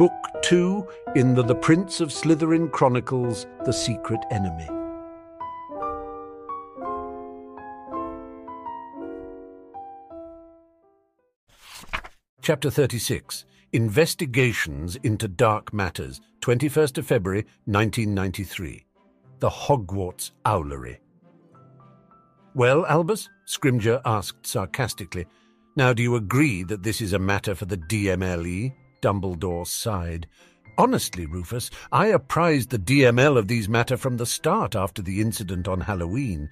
Book 2 in the The Prince of Slytherin Chronicles The Secret Enemy. Chapter 36 Investigations into Dark Matters, 21st of February 1993. The Hogwarts Owlery. Well, Albus? Scrimgeour asked sarcastically. Now do you agree that this is a matter for the DMLE? Dumbledore sighed. Honestly, Rufus, I apprised the DMLE of these matter from the start after the incident on Halloween.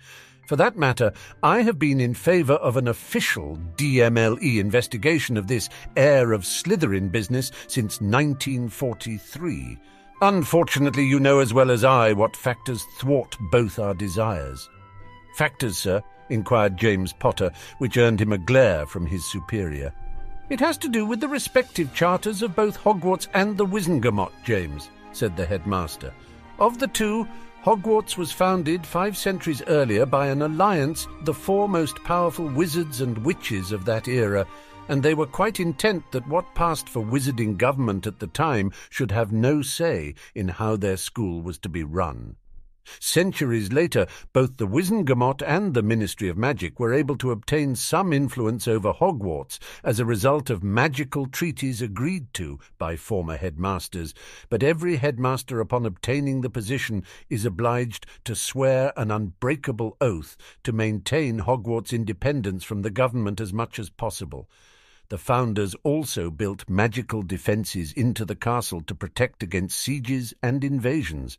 For that matter, I have been in favour of an official DMLE investigation of this heir of Slytherin business since 1943. Unfortunately, you know as well as I what factors thwart both our desires. Factors, sir? inquired James Potter, which earned him a glare from his superior. It has to do with the respective charters of both Hogwarts and the Wizengamot, James, said the headmaster. Of the two, Hogwarts was founded five centuries earlier by an alliance, the four most powerful wizards and witches of that era, and they were quite intent that what passed for wizarding government at the time should have no say in how their school was to be run. Centuries later, both the Wizengamot and the Ministry of Magic were able to obtain some influence over Hogwarts as a result of magical treaties agreed to by former headmasters, but every headmaster upon obtaining the position is obliged to swear an unbreakable oath to maintain Hogwarts' independence from the government as much as possible. The founders also built magical defences into the castle to protect against sieges and invasions.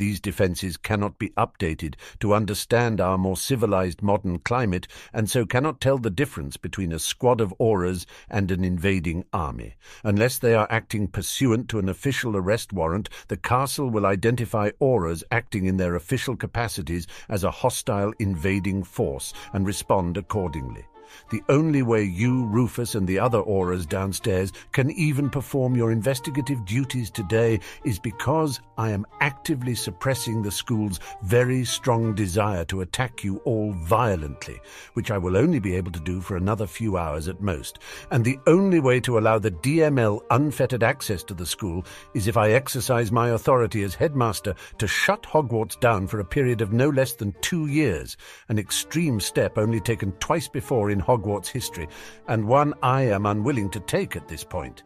These defences cannot be updated to understand our more civilized modern climate, and so cannot tell the difference between a squad of Aurors and an invading army. Unless they are acting pursuant to an official arrest warrant, the castle will identify Aurors acting in their official capacities as a hostile invading force and respond accordingly. The only way you, Rufus, and the other Aurors downstairs can even perform your investigative duties today is because I am actively suppressing the school's very strong desire to attack you all violently, which I will only be able to do for another few hours at most. And the only way to allow the DMLE unfettered access to the school is if I exercise my authority as headmaster to shut Hogwarts down for a period of no less than two years, an extreme step only taken twice before in Hogwarts history, and one I am unwilling to take at this point.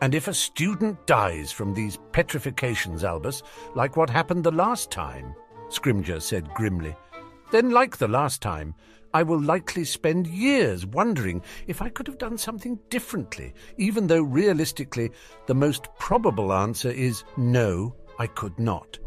And if a student dies from these petrifications, Albus, like what happened the last time, Scrimgeour said grimly, then, like the last time, I will likely spend years wondering if I could have done something differently, even though realistically the most probable answer is no, I could not.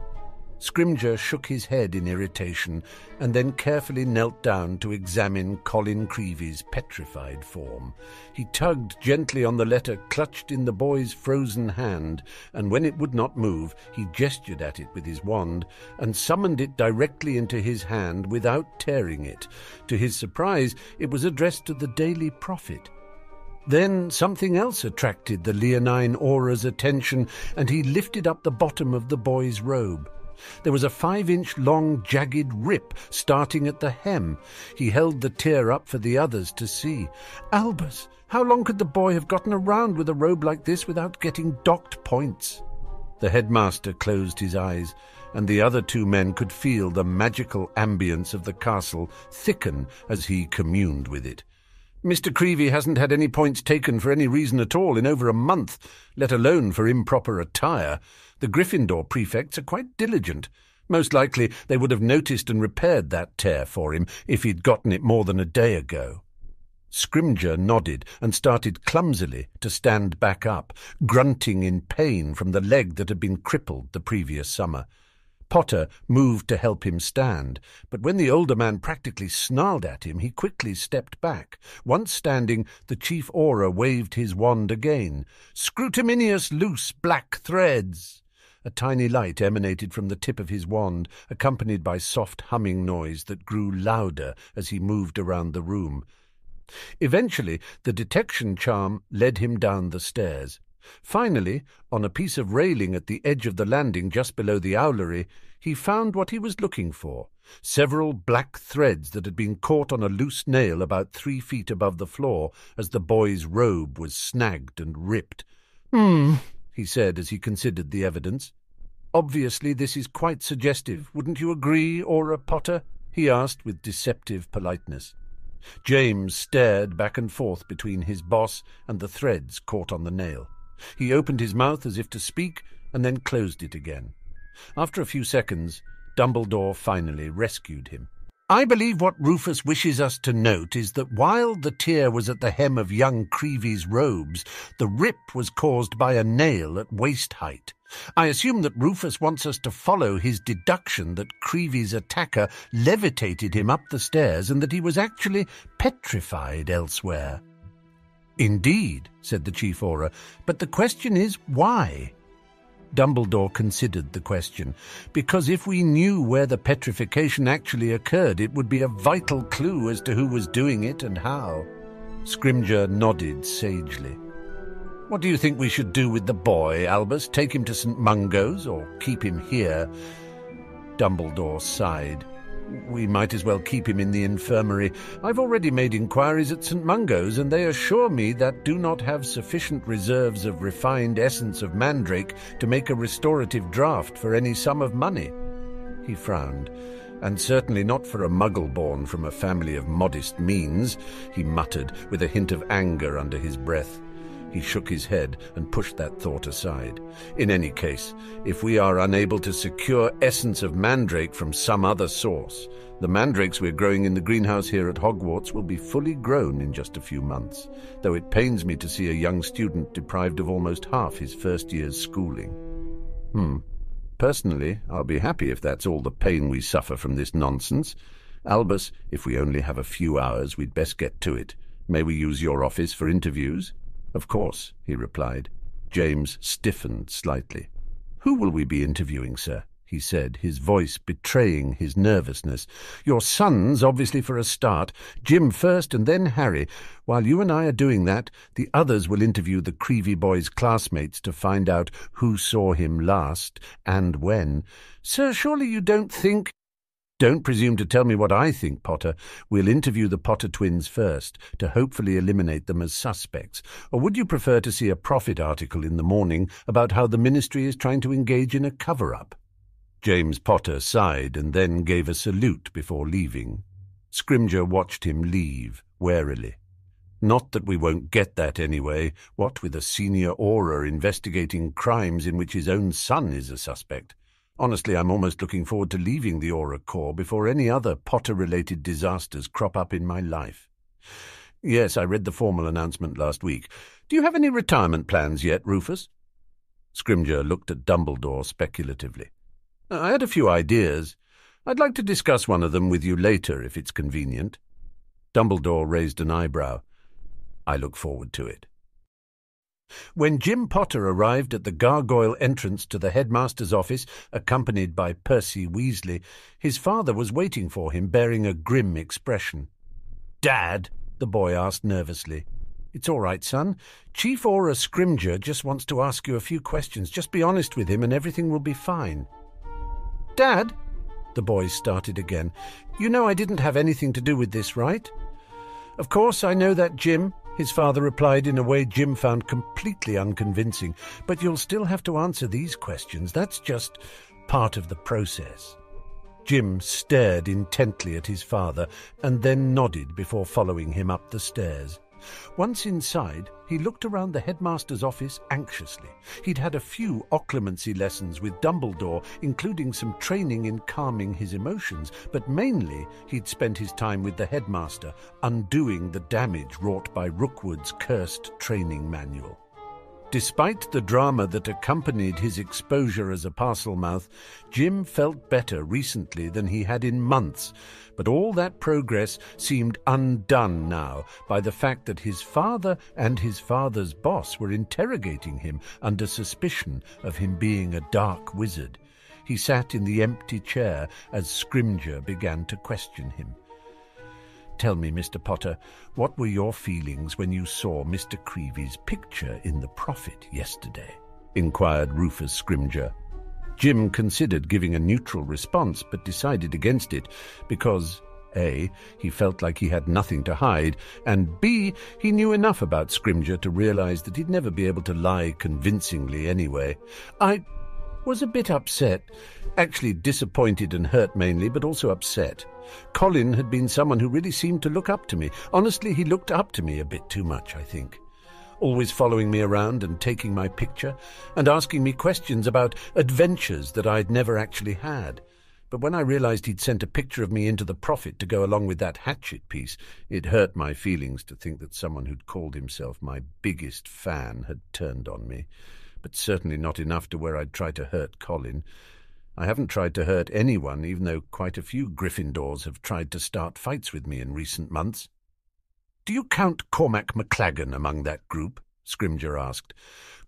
Scrimgeour shook his head in irritation and then carefully knelt down to examine Colin Creevey's petrified form. He tugged gently on the letter clutched in the boy's frozen hand, and when it would not move, he gestured at it with his wand and summoned it directly into his hand without tearing it. To his surprise, it was addressed to the Daily Prophet. Then something else attracted the leonine Auror's attention, and he lifted up the bottom of the boy's robe. There was a five inch long jagged rip starting at the hem. He held the tear up for the others to see. Albus, how long could the boy have gotten around with a robe like this without getting docked points? The headmaster closed his eyes, and the other two men could feel the magical ambience of the castle thicken as he communed with it. Mr. Creevey hasn't had any points taken for any reason at all in over a month, let alone for improper attire. The Gryffindor prefects are quite diligent. Most likely they would have noticed and repaired that tear for him if he'd gotten it more than a day ago. Scrimgeour nodded and started clumsily to stand back up, grunting in pain from the leg that had been crippled the previous summer. Potter moved to help him stand, but when the older man practically snarled at him, he quickly stepped back. Once standing, the chief Auror waved his wand again. Scrutaminious loose black threads! A tiny light emanated from the tip of his wand, accompanied by soft humming noise that grew louder as he moved around the room. Eventually, the detection charm led him down the stairs. Finally, on a piece of railing at the edge of the landing just below the owlery, he found what he was looking for several black threads that had been caught on a loose nail about three feet above the floor as the boy's robe was snagged and ripped. Hmm, he said as he considered the evidence. Obviously this is quite suggestive. Wouldn't you agree, Auror Potter? he asked with deceptive politeness. James stared back and forth between his boss and the threads caught on the nail. He opened his mouth as if to speak, and then closed it again. After a few seconds, Dumbledore finally rescued him. I believe what Rufus wishes us to note is that while the tear was at the hem of young Creevey's robes, the rip was caused by a nail at waist height. I assume that Rufus wants us to follow his deduction that Creevey's attacker levitated him up the stairs and that he was actually petrified elsewhere. Indeed, said the Chief Auror, but the question is why? Dumbledore considered the question, because if we knew where the petrification actually occurred, it would be a vital clue as to who was doing it and how. Scrimgeour nodded sagely. What do you think we should do with the boy, Albus? Take him to St. Mungo's or keep him here? Dumbledore sighed. We might as well keep him in the infirmary. I've already made inquiries at St. Mungo's, and they assure me that do not have sufficient reserves of refined essence of mandrake to make a restorative draught for any sum of money. He frowned. And certainly not for a muggle born from a family of modest means, he muttered, with a hint of anger under his breath. He shook his head and pushed that thought aside. In any case, if we are unable to secure essence of mandrake from some other source, the mandrakes we're growing in the greenhouse here at Hogwarts will be fully grown in just a few months, though it pains me to see a young student deprived of almost half his first year's schooling. Hmm. Personally, I'll be happy if that's all the pain we suffer from this nonsense. Albus, if we only have a few hours, we'd best get to it. May we use your office for interviews? Of course, he replied. James stiffened slightly. Who will we be interviewing, sir? he said, his voice betraying his nervousness. Your sons, obviously, for a start. Jim first and then Harry. While you and I are doing that, the others will interview the Creevey boy's classmates to find out who saw him last and when. Sir, surely you don't think... Don't presume to tell me what I think, Potter. We'll interview the Potter twins first, to hopefully eliminate them as suspects. Or would you prefer to see a Prophet article in the morning about how the Ministry is trying to engage in a cover-up? James Potter sighed and then gave a salute before leaving. Scrimgeour watched him leave, warily. Not that we won't get that anyway, what with a senior Auror investigating crimes in which his own son is a suspect. Honestly, I'm almost looking forward to leaving the Auror Corps before any other Potter-related disasters crop up in my life. Yes, I read the formal announcement last week. Do you have any retirement plans yet, Rufus? Scrimgeour looked at Dumbledore speculatively. Uh, I had a few ideas. I'd like to discuss one of them with you later, if it's convenient. Dumbledore raised an eyebrow. I look forward to it. When Jim Potter arrived at the gargoyle entrance to the headmaster's office, accompanied by Percy Weasley, his father was waiting for him, bearing a grim expression. Dad, the boy asked nervously. It's all right, son. Chief Auror Scrimgeour just wants to ask you a few questions. Just be honest with him and everything will be fine. Dad, the boy started again, you know I didn't have anything to do with this, right? Of course, I know that, Jim, his father replied in a way Jim found completely unconvincing. But you'll still have to answer these questions. That's just part of the process. Jim stared intently at his father and then nodded before following him up the stairs. Once inside, he looked around the headmaster's office anxiously. He'd had a few occlumency lessons with Dumbledore, including some training in calming his emotions, but mainly he'd spent his time with the headmaster, undoing the damage wrought by Rookwood's cursed training manual. Despite the drama that accompanied his exposure as a Parselmouth, Jim felt better recently than he had in months, but all that progress seemed undone now by the fact that his father and his father's boss were interrogating him under suspicion of him being a dark wizard. He sat in the empty chair as Scrimgeour began to question him. Tell me, Mr. Potter, what were your feelings when you saw Mr. Creevey's picture in the Prophet yesterday? inquired Rufus Scrimgeour. Jim considered giving a neutral response, but decided against it, because, A. He felt like he had nothing to hide, and B. He knew enough about Scrimgeour to realize that he'd never be able to lie convincingly anyway. I was a bit upset. Actually disappointed and hurt mainly, but also upset. Colin had been someone who really seemed to look up to me. Honestly, he looked up to me a bit too much, I think. Always following me around and taking my picture, and asking me questions about adventures that I'd never actually had. But when I realized he'd sent a picture of me into the Prophet to go along with that hatchet piece, it hurt my feelings to think that someone who'd called himself my biggest fan had turned on me. But certainly not enough to where I'd try to hurt Colin. I haven't tried to hurt anyone, even though quite a few Gryffindors have tried to start fights with me in recent months. Do you count Cormac McLaggen among that group? Scrimgeour asked.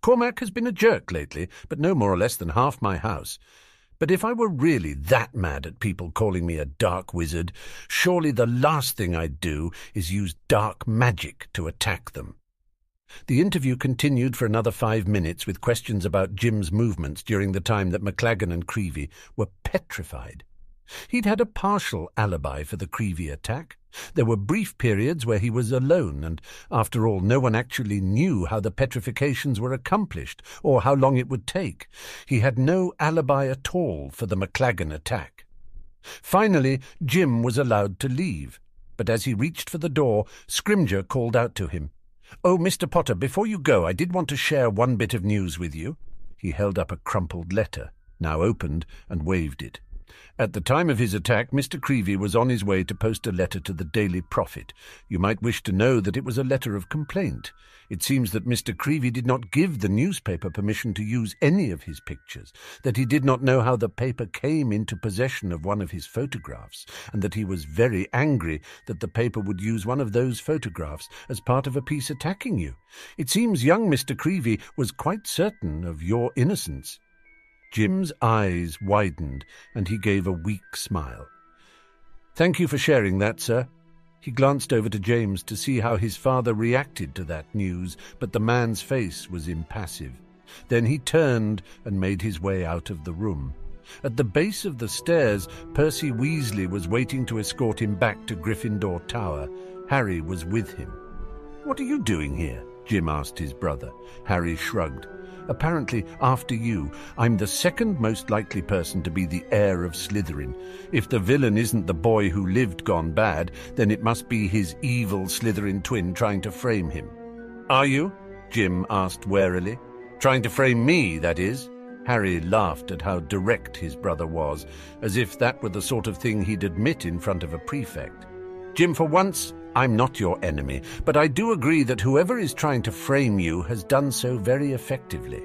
Cormac has been a jerk lately, but no more or less than half my house. But if I were really that mad at people calling me a dark wizard, surely the last thing I'd do is use dark magic to attack them. The interview continued for another five minutes with questions about Jim's movements during the time that McLaggen and Creevey were petrified. He'd had a partial alibi for the Creevey attack. There were brief periods where he was alone, and after all, no one actually knew how the petrifications were accomplished or how long it would take. He had no alibi at all for the McLaggen attack. Finally, Jim was allowed to leave, but as he reached for the door, Scrimgeour called out to him. Oh, Mr. Potter, before you go, I did want to share one bit of news with you. He held up a crumpled letter, now opened, and waved it. At the time of his attack, Mr. Creevey was on his way to post a letter to the Daily Prophet. You might wish to know that it was a letter of complaint. It seems that Mr. Creevey did not give the newspaper permission to use any of his pictures, that he did not know how the paper came into possession of one of his photographs, and that he was very angry that the paper would use one of those photographs as part of a piece attacking you. It seems young Mr. Creevey was quite certain of your innocence. Jim's eyes widened, and he gave a weak smile. Thank you for sharing that, sir. He glanced over to James to see how his father reacted to that news, but the man's face was impassive. Then he turned and made his way out of the room. At the base of the stairs, Percy Weasley was waiting to escort him back to Gryffindor Tower. Harry was with him. What are you doing here? Jim asked his brother. Harry shrugged. Apparently, after you, I'm the second most likely person to be the heir of Slytherin. If the villain isn't the boy who lived gone bad, then it must be his evil Slytherin twin trying to frame him. Are you? Jim asked warily. Trying to frame me, that is. Harry laughed at how direct his brother was, as if that were the sort of thing he'd admit in front of a prefect. Jim, for once, I'm not your enemy, but I do agree that whoever is trying to frame you has done so very effectively.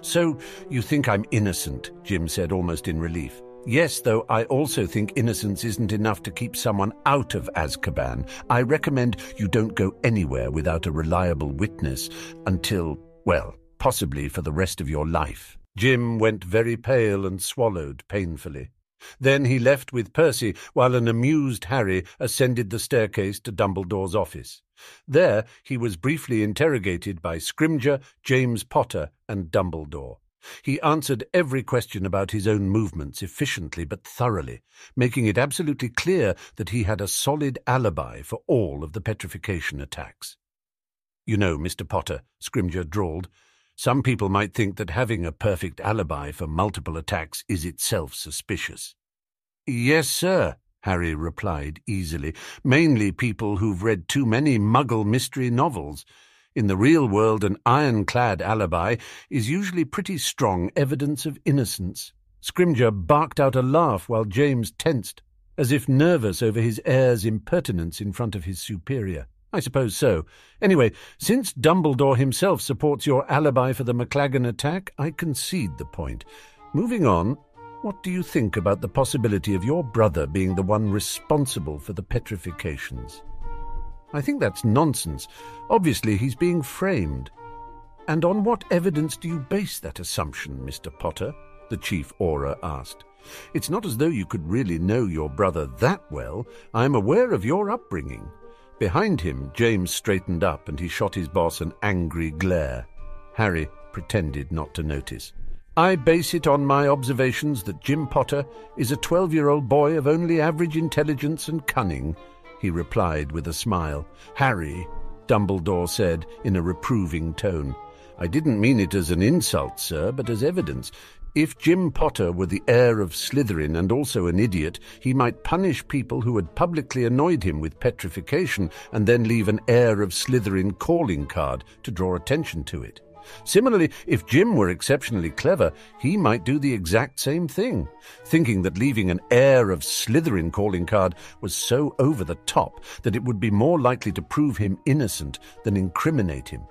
So you think I'm innocent, Jim said almost in relief. Yes, though I also think innocence isn't enough to keep someone out of Azkaban. I recommend you don't go anywhere without a reliable witness until, well, possibly for the rest of your life. Jim went very pale and swallowed painfully. Then he left with Percy, while an amused Harry ascended the staircase to Dumbledore's office. There he was briefly interrogated by Scrimgeour, James Potter, and Dumbledore. He answered every question about his own movements efficiently but thoroughly, making it absolutely clear that he had a solid alibi for all of the petrification attacks. You know, Mr. Potter, Scrimgeour drawled, some people might think that having a perfect alibi for multiple attacks is itself suspicious. Yes, sir, Harry replied easily. Mainly people who've read too many muggle mystery novels. In the real world, an ironclad alibi is usually pretty strong evidence of innocence. Scrimgeour barked out a laugh while James tensed, as if nervous over his heir's impertinence in front of his superior. I suppose so. Anyway, since Dumbledore himself supports your alibi for the McLaggen attack, I concede the point. Moving on, what do you think about the possibility of your brother being the one responsible for the petrifications? I think that's nonsense. Obviously, he's being framed. And on what evidence do you base that assumption, Mr. Potter? the Chief Auror asked. It's not as though you could really know your brother that well. I am aware of your upbringing. Behind him, James straightened up and he shot his boss an angry glare. Harry pretended not to notice. I base it on my observations that Jim Potter is a twelve-year-old boy of only average intelligence and cunning, he replied with a smile. Harry, Dumbledore said in a reproving tone. I didn't mean it as an insult, sir, but as evidence. If Jim Potter were the heir of Slytherin and also an idiot, he might punish people who had publicly annoyed him with petrification and then leave an heir of Slytherin calling card to draw attention to it. Similarly, if Jim were exceptionally clever, he might do the exact same thing, thinking that leaving an heir of Slytherin calling card was so over the top that it would be more likely to prove him innocent than incriminate him.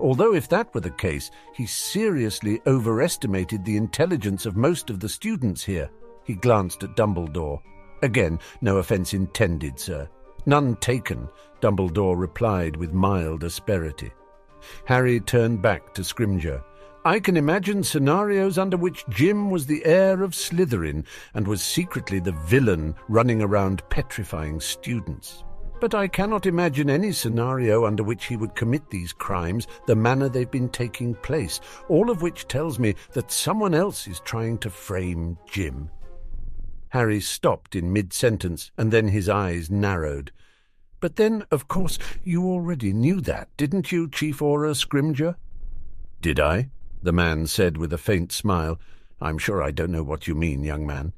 Although, if that were the case, he seriously overestimated the intelligence of most of the students here. He glanced at Dumbledore. Again, no offence intended, sir. None taken, Dumbledore replied with mild asperity. Harry turned back to Scrimgeour. I can imagine scenarios under which Jim was the heir of Slytherin and was secretly the villain running around petrifying students. But I cannot imagine any scenario under which he would commit these crimes the manner they've been taking place, all of which tells me that someone else is trying to frame Jim. Harry stopped in mid-sentence, and then his eyes narrowed. But then, of course, you already knew that, didn't you, Chief Auror Scrimgeour? Did I? the man said with a faint smile. I'm sure I don't know what you mean, young man.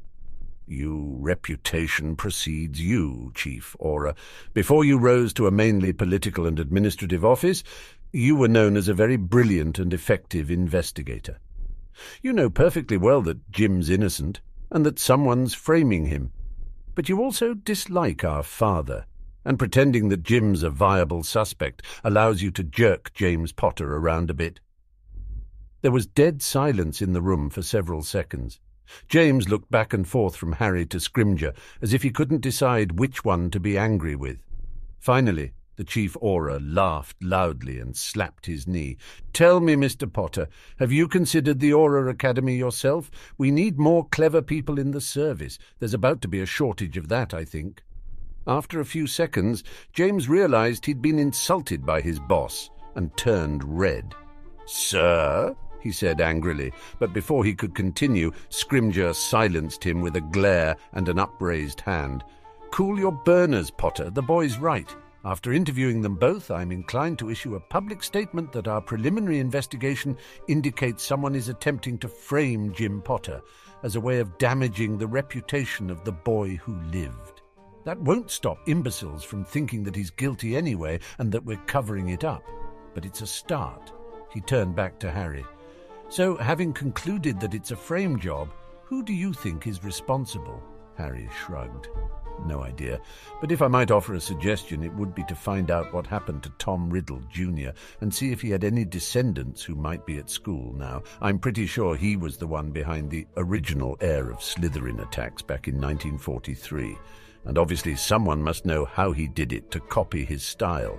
You reputation precedes you, Chief Auror. Before you rose to a mainly political and administrative office, you were known as a very brilliant and effective investigator. You know perfectly well that Jim's innocent, and that someone's framing him. But you also dislike our father, and pretending that Jim's a viable suspect allows you to jerk James Potter around a bit. There was dead silence in the room for several seconds. James looked back and forth from Harry to Scrimgeour, as if he couldn't decide which one to be angry with. Finally, the Chief Auror laughed loudly and slapped his knee. Tell me, Mr. Potter, have you considered the Auror Academy yourself? We need more clever people in the service. There's about to be a shortage of that, I think. After a few seconds, James realized he'd been insulted by his boss and turned red. Sir? He said angrily, but before he could continue, Scrimgeour silenced him with a glare and an upraised hand. Cool your burners, Potter. The boy's right. After interviewing them both, I am inclined to issue a public statement that our preliminary investigation indicates someone is attempting to frame Jim Potter as a way of damaging the reputation of the boy who lived. That won't stop imbeciles from thinking that he's guilty anyway and that we're covering it up. But it's a start. He turned back to Harry. So, having concluded that it's a frame job, who do you think is responsible? Harry shrugged. No idea. But if I might offer a suggestion, it would be to find out what happened to Tom Riddle Jr. and see if he had any descendants who might be at school now. I'm pretty sure he was the one behind the original heir of Slytherin attacks back in 1943. And obviously someone must know how he did it to copy his style.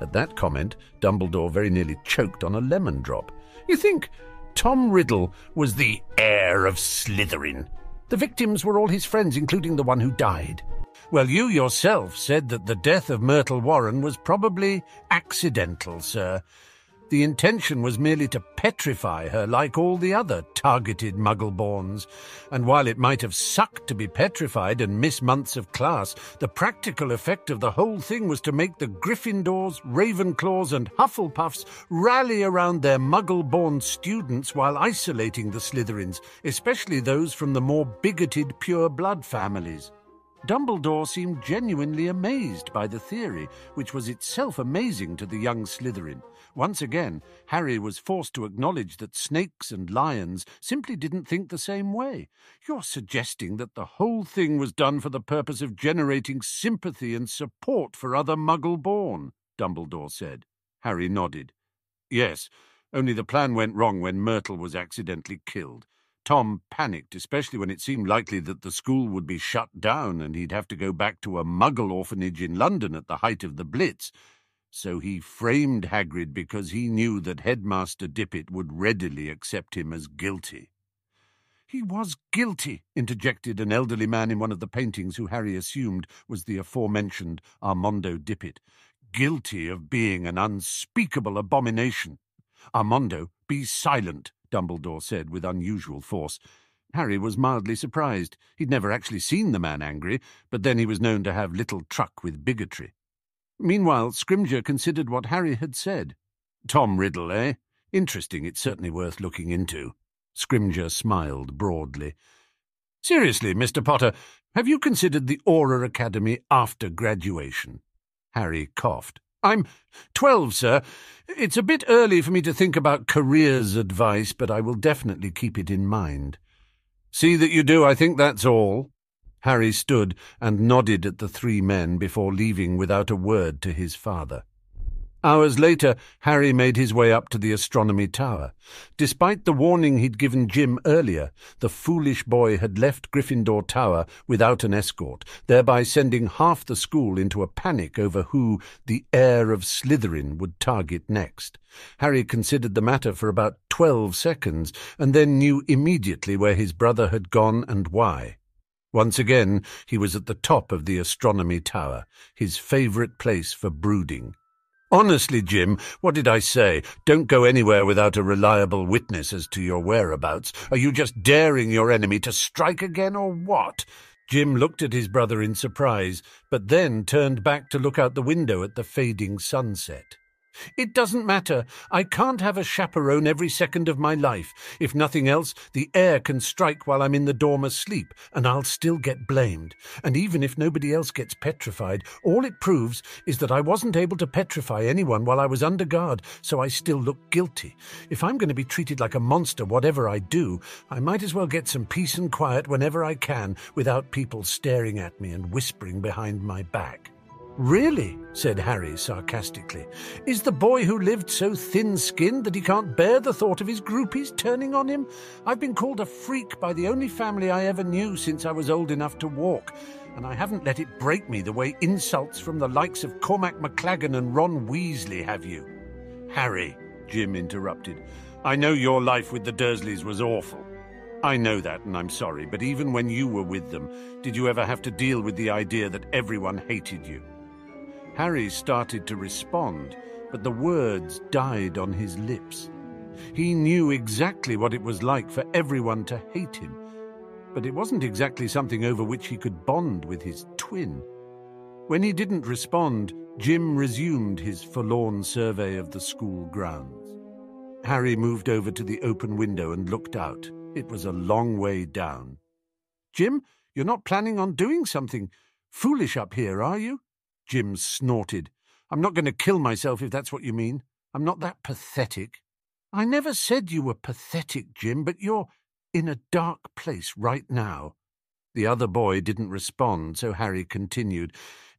At that comment, Dumbledore very nearly choked on a lemon drop. You think Tom Riddle was the heir of Slytherin. The victims were all his friends, including the one who died. Well, you yourself said that the death of Myrtle Warren was probably accidental, sir. The intention was merely to petrify her like all the other targeted Muggleborns, and while it might have sucked to be petrified and miss months of class, the practical effect of the whole thing was to make the Gryffindors, Ravenclaws, and Hufflepuffs rally around their Muggle-born students while isolating the Slytherins, especially those from the more bigoted pure-blood families. Dumbledore seemed genuinely amazed by the theory, which was itself amazing to the young Slytherin. Once again, Harry was forced to acknowledge that snakes and lions simply didn't think the same way. You're suggesting that the whole thing was done for the purpose of generating sympathy and support for other Muggle-born, Dumbledore said. Harry nodded. Yes, only the plan went wrong when Myrtle was accidentally killed. Tom panicked, especially when it seemed likely that the school would be shut down and he'd have to go back to a muggle orphanage in London at the height of the Blitz. So he framed Hagrid because he knew that Headmaster Dippet would readily accept him as guilty. He was guilty, interjected an elderly man in one of the paintings who Harry assumed was the aforementioned Armando Dippet. Guilty of being an unspeakable abomination. Armando, be silent, Dumbledore said with unusual force. Harry was mildly surprised. He'd never actually seen the man angry, but then he was known to have little truck with bigotry. Meanwhile, Scrimgeour considered what Harry had said. Tom Riddle, eh? Interesting, it's certainly worth looking into. Scrimgeour smiled broadly. Seriously, Mr. Potter, have you considered the Auror Academy after graduation? Harry coughed. I'm twelve, sir. It's a bit early for me to think about careers advice, but I will definitely keep it in mind. See that you do, I think that's all. Harry stood and nodded at the three men before leaving without a word to his father. Hours later, Harry made his way up to the astronomy tower. Despite the warning he'd given Jim earlier, the foolish boy had left Gryffindor Tower without an escort, thereby sending half the school into a panic over who the heir of Slytherin would target next. Harry considered the matter for about twelve seconds, and then knew immediately where his brother had gone and why. Once again, he was at the top of the astronomy tower, his favourite place for brooding. Honestly, Jim, what did I say? Don't go anywhere without a reliable witness as to your whereabouts. Are you just daring your enemy to strike again, or what? Jim looked at his brother in surprise, but then turned back to look out the window at the fading sunset. It doesn't matter. I can't have a chaperone every second of my life. If nothing else, the heir can strike while I'm in the dorm asleep, and I'll still get blamed. And even if nobody else gets petrified, all it proves is that I wasn't able to petrify anyone while I was under guard, so I still look guilty. If I'm going to be treated like a monster whatever I do, I might as well get some peace and quiet whenever I can without people staring at me and whispering behind my back. Really? said Harry sarcastically. Is the boy who lived so thin skinned that he can't bear the thought of his groupies turning on him? I've been called a freak by the only family I ever knew since I was old enough to walk, and I haven't let it break me the way insults from the likes of Cormac McLaggen and Ron Weasley have you. Harry, Jim interrupted, I know your life with the Dursleys was awful. I know that, and I'm sorry, but even when you were with them, did you ever have to deal with the idea that everyone hated you? Harry started to respond, but the words died on his lips. He knew exactly what it was like for everyone to hate him, but it wasn't exactly something over which he could bond with his twin. When he didn't respond, Jim resumed his forlorn survey of the school grounds. Harry moved over to the open window and looked out. It was a long way down. Jim, you're not planning on doing something foolish up here, are you? Jim snorted. I'm not going to kill myself if that's what you mean. I'm not that pathetic. I never said you were pathetic, Jim, but you're in a dark place right now. The other boy didn't respond, so Harry continued.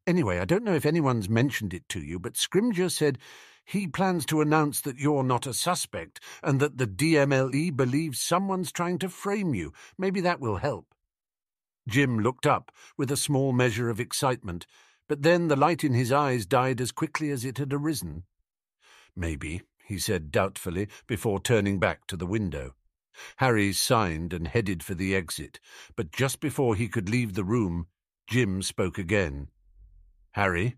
Anyway, I don't know if anyone's mentioned it to you, but Scrimgeour said he plans to announce that you're not a suspect and that the DMLE believes someone's trying to frame you. Maybe that will help. Jim looked up with a small measure of excitement but then the light in his eyes died as quickly as it had arisen. Maybe, he said doubtfully, before turning back to the window. Harry signed and headed for the exit, but just before he could leave the room, Jim spoke again. Harry,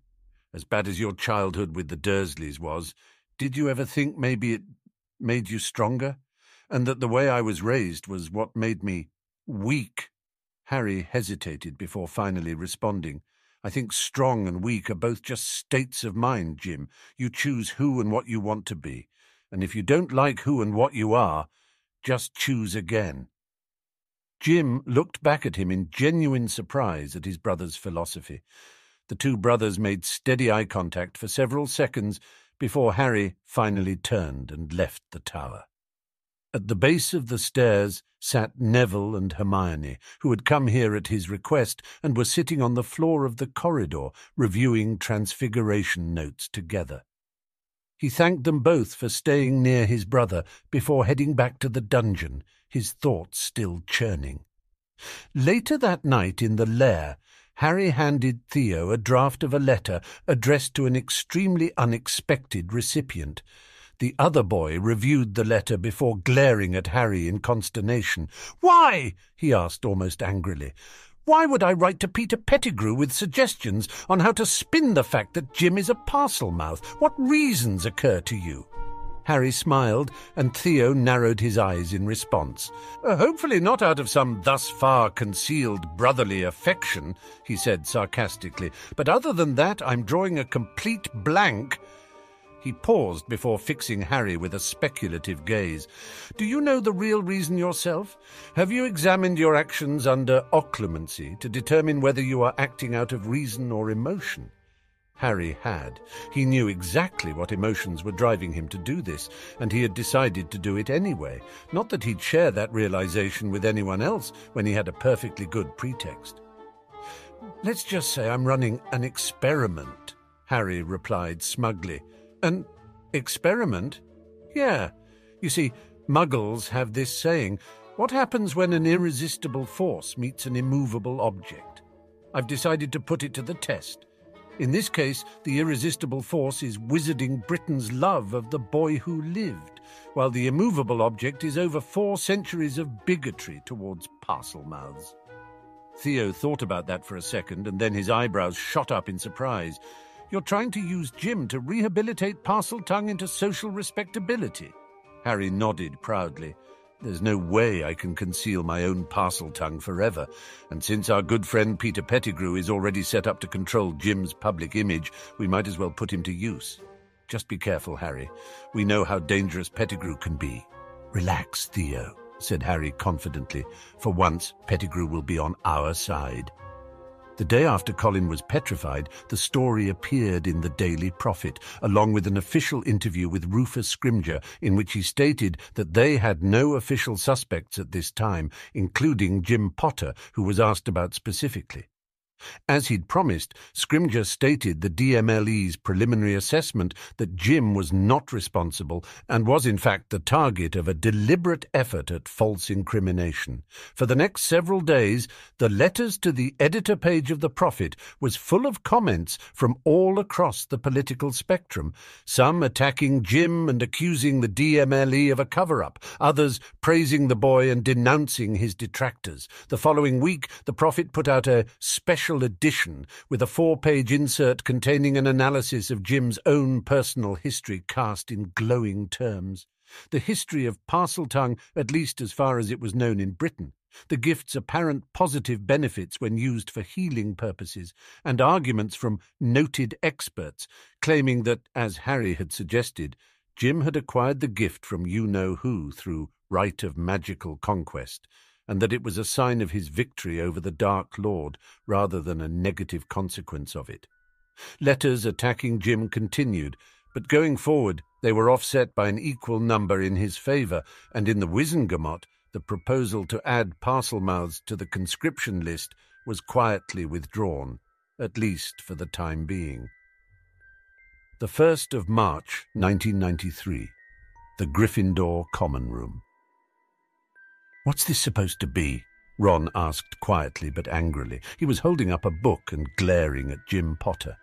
as bad as your childhood with the Dursleys was, did you ever think maybe it made you stronger, and that the way I was raised was what made me weak? Harry hesitated before finally responding. I think strong and weak are both just states of mind, Jim. You choose who and what you want to be. And if you don't like who and what you are, just choose again. Jim looked back at him in genuine surprise at his brother's philosophy. The two brothers made steady eye contact for several seconds before Harry finally turned and left the tower. At the base of the stairs sat Neville and Hermione, who had come here at his request and were sitting on the floor of the corridor reviewing transfiguration notes together. He thanked them both for staying near his brother before heading back to the dungeon, his thoughts still churning. Later that night in the lair, Harry handed Theo a draft of a letter addressed to an extremely unexpected recipient. The other boy reviewed the letter before glaring at Harry in consternation. Why? he asked almost angrily. Why would I write to Peter Pettigrew with suggestions on how to spin the fact that Jim is a Parselmouth? What reasons occur to you? Harry smiled, and Theo narrowed his eyes in response. Uh, hopefully not out of some thus far concealed brotherly affection, he said sarcastically. But other than that, I'm drawing a complete blank. He paused before fixing Harry with a speculative gaze. Do you know the real reason yourself? Have you examined your actions under occlumency to determine whether you are acting out of reason or emotion? Harry had. He knew exactly what emotions were driving him to do this, and he had decided to do it anyway. Not that he'd share that realization with anyone else when he had a perfectly good pretext. Let's just say I'm running an experiment, Harry replied smugly. An experiment? Yeah. You see, muggles have this saying what happens when an irresistible force meets an immovable object? I've decided to put it to the test. In this case, the irresistible force is wizarding Britain's love of the boy who lived, while the immovable object is over four centuries of bigotry towards Parselmouths. Theo thought about that for a second, and then his eyebrows shot up in surprise. You're trying to use Jim to rehabilitate Parseltongue into social respectability. Harry nodded proudly. There's no way I can conceal my own Parseltongue forever, and since our good friend Peter Pettigrew is already set up to control Jim's public image, we might as well put him to use. Just be careful, Harry. We know how dangerous Pettigrew can be. Relax, Theo, said Harry confidently. For once, Pettigrew will be on our side. The day after Colin was petrified, the story appeared in the Daily Prophet, along with an official interview with Rufus Scrimgeour, in which he stated that they had no official suspects at this time, including Jim Potter, who was asked about specifically. As he'd promised, Scrimgeour stated the DMLE's preliminary assessment that Jim was not responsible and was in fact the target of a deliberate effort at false incrimination. For the next several days, the letters to the editor page of the Prophet was full of comments from all across the political spectrum, some attacking Jim and accusing the DMLE of a cover-up, others praising the boy and denouncing his detractors. The following week, the Prophet put out a special special edition with a four page insert containing an analysis of Jim's own personal history cast in glowing terms. The history of Parseltongue, at least as far as it was known in Britain, the gift's apparent positive benefits when used for healing purposes, and arguments from noted experts claiming that, as Harry had suggested, Jim had acquired the gift from you know who through right of magical conquest, and that it was a sign of his victory over the Dark Lord rather than a negative consequence of it. Letters attacking Jim continued, but going forward they were offset by an equal number in his favour, and in the Wizengamot the proposal to add Parselmouths to the conscription list was quietly withdrawn, at least for the time being. The 1st of March, 1993. The Gryffindor Common Room. What's this supposed to be? Ron asked quietly but angrily. He was holding up a book and glaring at Jim Potter.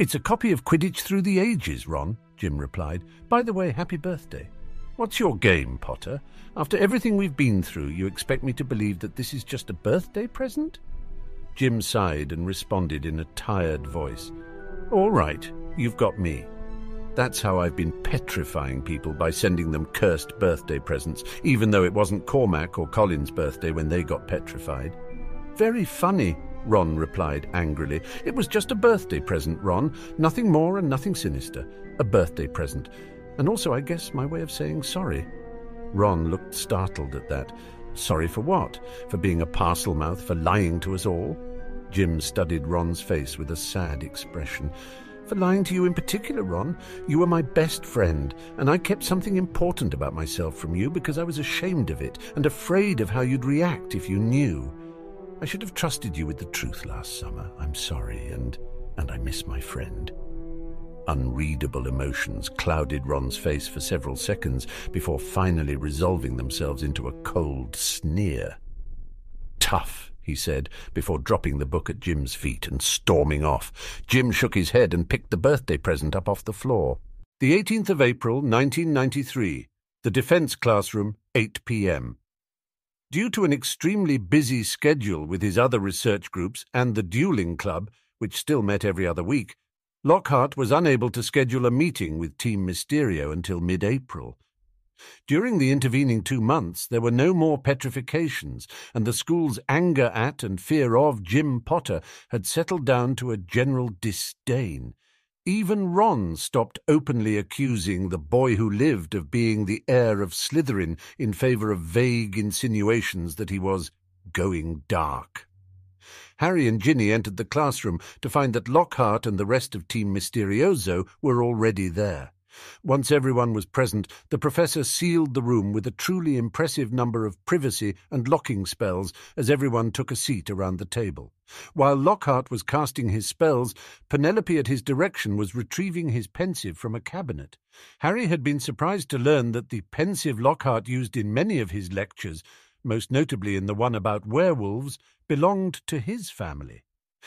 It's a copy of Quidditch Through the Ages, Ron, Jim replied. By the way, happy birthday. What's your game, Potter? After everything we've been through, you expect me to believe that this is just a birthday present? Jim sighed and responded in a tired voice. All right, you've got me. That's how I've been petrifying people by sending them cursed birthday presents, even though it wasn't Cormac or Colin's birthday when they got petrified. Very funny, Ron replied angrily. It was just a birthday present, Ron. Nothing more and nothing sinister. A birthday present. And also, I guess, my way of saying sorry. Ron looked startled at that. Sorry for what? For being a Parselmouth, for lying to us all? Jim studied Ron's face with a sad expression. For lying to you in particular, Ron. You were my best friend, and I kept something important about myself from you because I was ashamed of it and afraid of how you'd react if you knew. I should have trusted you with the truth last summer. I'm sorry, and and I miss my friend. Unreadable emotions clouded Ron's face for several seconds before finally resolving themselves into a cold sneer. Tough, he said, before dropping the book at Jim's feet and storming off. Jim shook his head and picked the birthday present up off the floor. The 18th of April, 1993. The Defence Classroom, 8 p.m. Due to an extremely busy schedule with his other research groups and the dueling club, which still met every other week, Lockhart was unable to schedule a meeting with Team Mysterio until mid-April. During the intervening two months, there were no more petrifications, and the school's anger at and fear of Jim Potter had settled down to a general disdain. Even Ron stopped openly accusing the boy who lived of being the heir of Slytherin in favour of vague insinuations that he was going dark. Harry and Ginny entered the classroom to find that Lockhart and the rest of Team Mysterioso were already there. Once everyone was present, the professor sealed the room with a truly impressive number of privacy and locking spells as everyone took a seat around the table. While Lockhart was casting his spells, Penelope at his direction was retrieving his Pensieve from a cabinet. Harry had been surprised to learn that the Pensieve Lockhart used in many of his lectures, most notably in the one about werewolves, belonged to his family.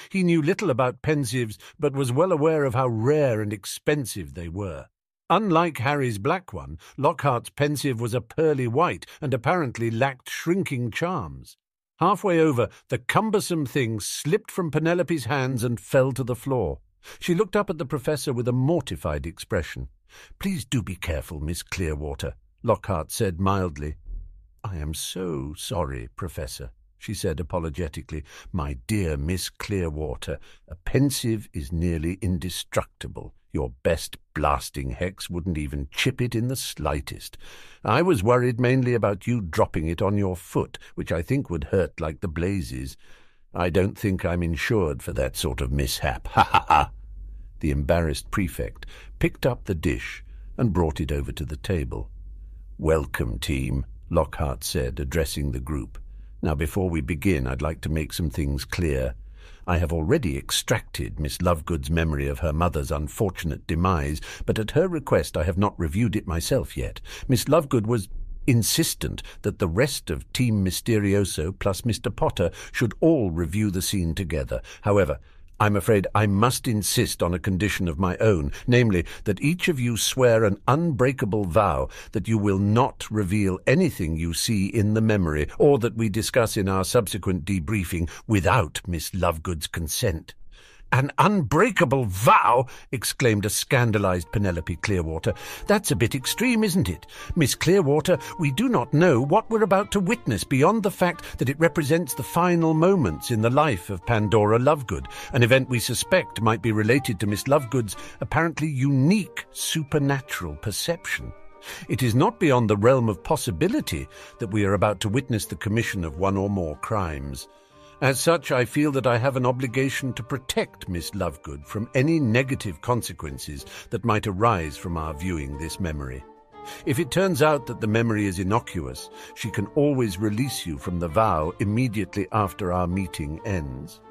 He knew little about Pensieves, but was well aware of how rare and expensive they were. Unlike Harry's black one, Lockhart's Pensieve was a pearly white and apparently lacked shrinking charms. Halfway over, the cumbersome thing slipped from Penelope's hands and fell to the floor. She looked up at the professor with a mortified expression. Please do be careful, Miss Clearwater, Lockhart said mildly. I am so sorry, Professor, she said apologetically. My dear Miss Clearwater, a Pensieve is nearly indestructible. Your best blasting hex wouldn't even chip it in the slightest. I was worried mainly about you dropping it on your foot, which I think would hurt like the blazes. I don't think I'm insured for that sort of mishap. Ha ha ha! The embarrassed prefect picked up the dish and brought it over to the table. Welcome, team, Lockhart said, addressing the group. Now, before we begin, I'd like to make some things clear. I have already extracted Miss Lovegood's memory of her mother's unfortunate demise, but at her request I have not reviewed it myself yet. Miss Lovegood was insistent that the rest of Team Mysterioso plus Mr. Potter should all review the scene together. However, I'm afraid I must insist on a condition of my own, namely, that each of you swear an unbreakable vow that you will not reveal anything you see in the memory, or that we discuss in our subsequent debriefing without Miss Lovegood's consent. An unbreakable vow! exclaimed a scandalized Penelope Clearwater. That's a bit extreme, isn't it? Miss Clearwater, we do not know what we're about to witness beyond the fact that it represents the final moments in the life of Pandora Lovegood, an event we suspect might be related to Miss Lovegood's apparently unique supernatural perception. It is not beyond the realm of possibility that we are about to witness the commission of one or more crimes. As such, I feel that I have an obligation to protect Miss Lovegood from any negative consequences that might arise from our viewing this memory. If it turns out that the memory is innocuous, she can always release you from the vow immediately after our meeting ends.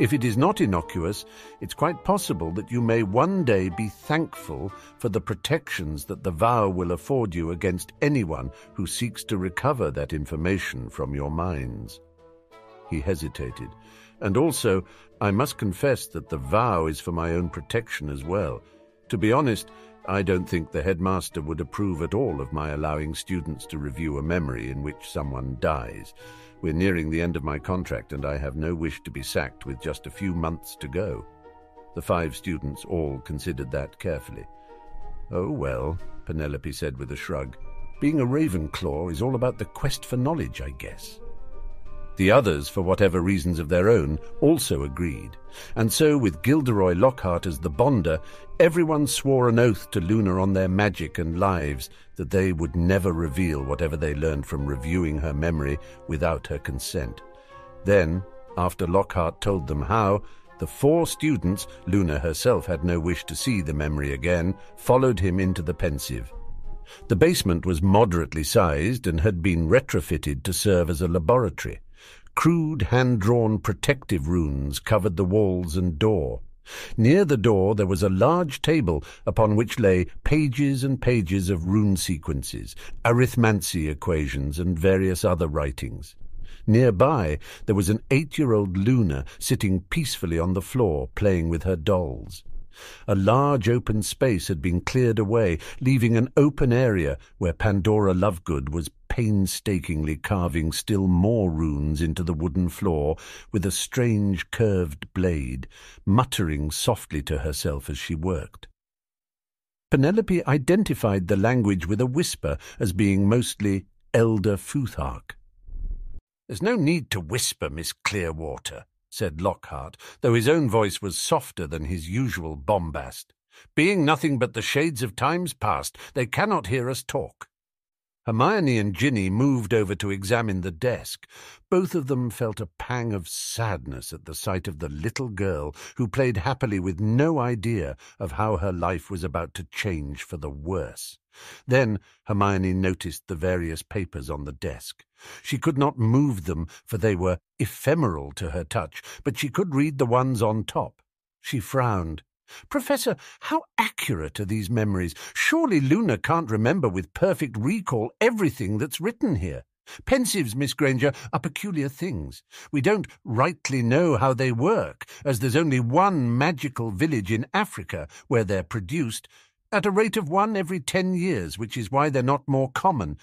If it is not innocuous, it's quite possible that you may one day be thankful for the protections that the vow will afford you against anyone who seeks to recover that information from your minds. He hesitated. And also, I must confess that the vow is for my own protection as well. To be honest, I don't think the headmaster would approve at all of my allowing students to review a memory in which someone dies. We're nearing the end of my contract, and I have no wish to be sacked with just a few months to go. The five students all considered that carefully. Oh, well, Penelope said with a shrug. Being a Ravenclaw is all about the quest for knowledge, I guess. The others, for whatever reasons of their own, also agreed, and so, with Gilderoy Lockhart as the bonder, everyone swore an oath to Luna on their magic and lives that they would never reveal whatever they learned from reviewing her memory without her consent. Then, after Lockhart told them how, the four students, Luna herself had no wish to see the memory again, followed him into the Pensieve. The basement was moderately sized and had been retrofitted to serve as a laboratory. Crude hand-drawn protective runes covered the walls and door. Near the door there was a large table upon which lay pages and pages of rune sequences, arithmancy equations, and various other writings. Nearby there was an eight-year-old Luna sitting peacefully on the floor playing with her dolls. A large open space had been cleared away, leaving an open area where Pandora Lovegood was painstakingly carving still more runes into the wooden floor with a strange curved blade, muttering softly to herself as she worked. Penelope identified the language with a whisper as being mostly Elder Futhark. There's no need to whisper, Miss Clearwater, said Lockhart, though his own voice was softer than his usual bombast. Being nothing but the shades of times past, they cannot hear us talk. Hermione and Ginny moved over to examine the desk. Both of them felt a pang of sadness at the sight of the little girl who played happily with no idea of how her life was about to change for the worse. Then Hermione noticed the various papers on the desk. She could not move them, for they were ephemeral to her touch, but she could read the ones on top. She frowned. Professor, how accurate are these memories? Surely Luna can't remember with perfect recall everything that's written here. Pensieves, Miss Granger, are peculiar things. We don't rightly know how they work, as there's only one magical village in Africa where they're produced, at a rate of one every ten years, which is why they're not more common.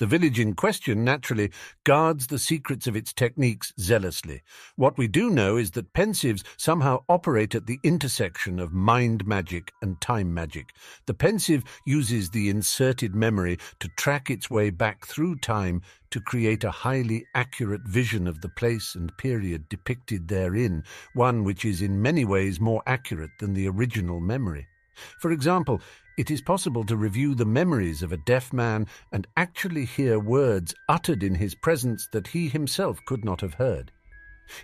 The village in question, naturally, guards the secrets of its techniques zealously. What we do know is that Pensieves somehow operate at the intersection of mind magic and time magic. The Pensieve uses the inserted memory to track its way back through time to create a highly accurate vision of the place and period depicted therein, one which is in many ways more accurate than the original memory. For example, it is possible to review the memories of a deaf man and actually hear words uttered in his presence that he himself could not have heard.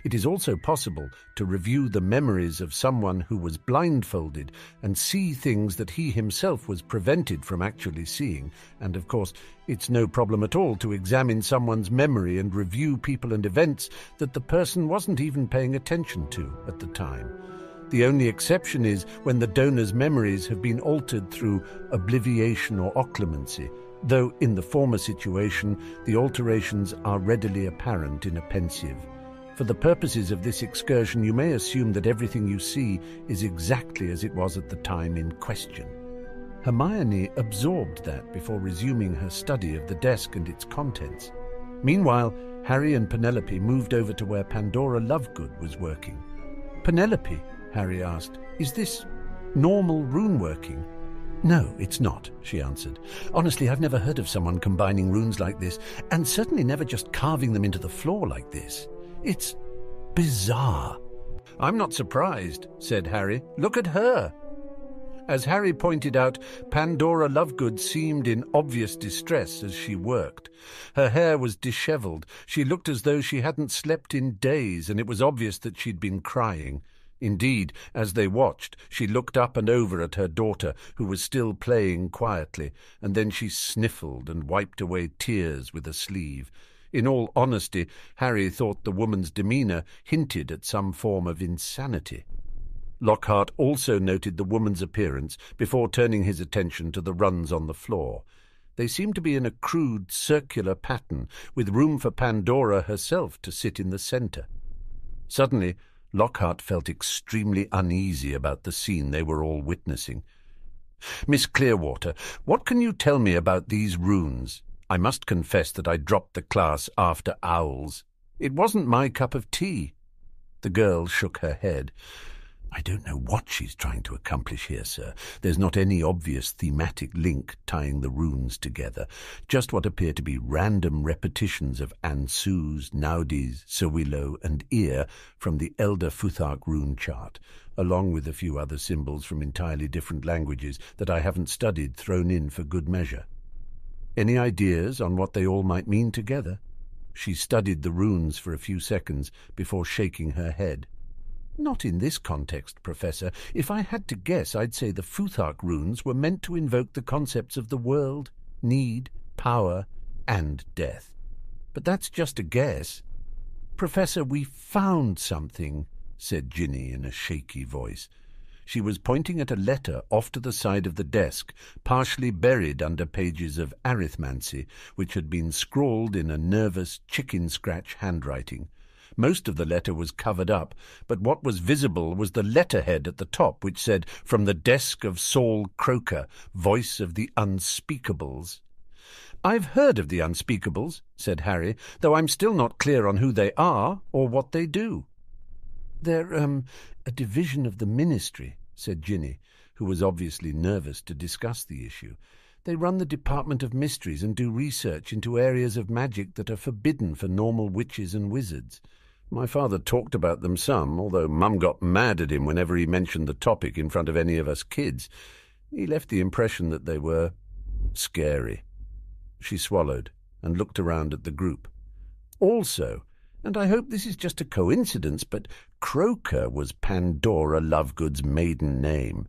It is also possible to review the memories of someone who was blindfolded and see things that he himself was prevented from actually seeing. And of course, it's no problem at all to examine someone's memory and review people and events that the person wasn't even paying attention to at the time. The only exception is when the donor's memories have been altered through obliviation or occlumency, though in the former situation the alterations are readily apparent in a Pensieve. For the purposes of this excursion, you may assume that everything you see is exactly as it was at the time in question. Hermione absorbed that before resuming her study of the desk and its contents. Meanwhile, Harry and Penelope moved over to where Pandora Lovegood was working. Penelope, Harry asked. Is this normal rune working? No, it's not, she answered. Honestly, I've never heard of someone combining runes like this, and certainly never just carving them into the floor like this. It's bizarre. I'm not surprised, said Harry. Look at her. As Harry pointed out, Pandora Lovegood seemed in obvious distress as she worked. Her hair was dishevelled. She looked as though she hadn't slept in days, and it was obvious that she'd been crying. Indeed, as they watched, she looked up and over at her daughter, who was still playing quietly, and then she sniffled and wiped away tears with a sleeve. In all honesty, Harry thought the woman's demeanour hinted at some form of insanity. Lockhart also noted the woman's appearance before turning his attention to the runes on the floor. They seemed to be in a crude circular pattern, with room for Pandora herself to sit in the centre. Suddenly, Lockhart felt extremely uneasy about the scene they were all witnessing. Miss Clearwater, what can you tell me about these runes? I must confess that I dropped the class after OWLs. It wasn't my cup of tea. The girl shook her head. I don't know what she's trying to accomplish here, sir. There's not any obvious thematic link tying the runes together, just what appear to be random repetitions of Ansuz, Naudiz, Sowilo, and Ear from the Elder Futhark rune chart, along with a few other symbols from entirely different languages that I haven't studied thrown in for good measure. Any ideas on what they all might mean together? She studied the runes for a few seconds before shaking her head. Not in this context, Professor. If I had to guess, I'd say the Futhark runes were meant to invoke the concepts of the world, need, power, and death. But that's just a guess. Professor, we found something, said Ginny in a shaky voice. She was pointing at a letter off to the side of the desk, partially buried under pages of arithmancy, which had been scrawled in a nervous, chicken-scratch handwriting. Most of the letter was covered up, but what was visible was the letterhead at the top, which said, From the desk of Saul Croker, voice of the unspeakables. I've heard of the unspeakables, said Harry, though I'm still not clear on who they are or what they do. They're, um, a division of the ministry, said Ginny, who was obviously nervous to discuss the issue. They run the Department of Mysteries and do research into areas of magic that are forbidden for normal witches and wizards. My father talked about them some, although Mum got mad at him whenever he mentioned the topic in front of any of us kids. He left the impression that they were scary. She swallowed and looked around at the group. Also, and I hope this is just a coincidence, but Croker was Pandora Lovegood's maiden name.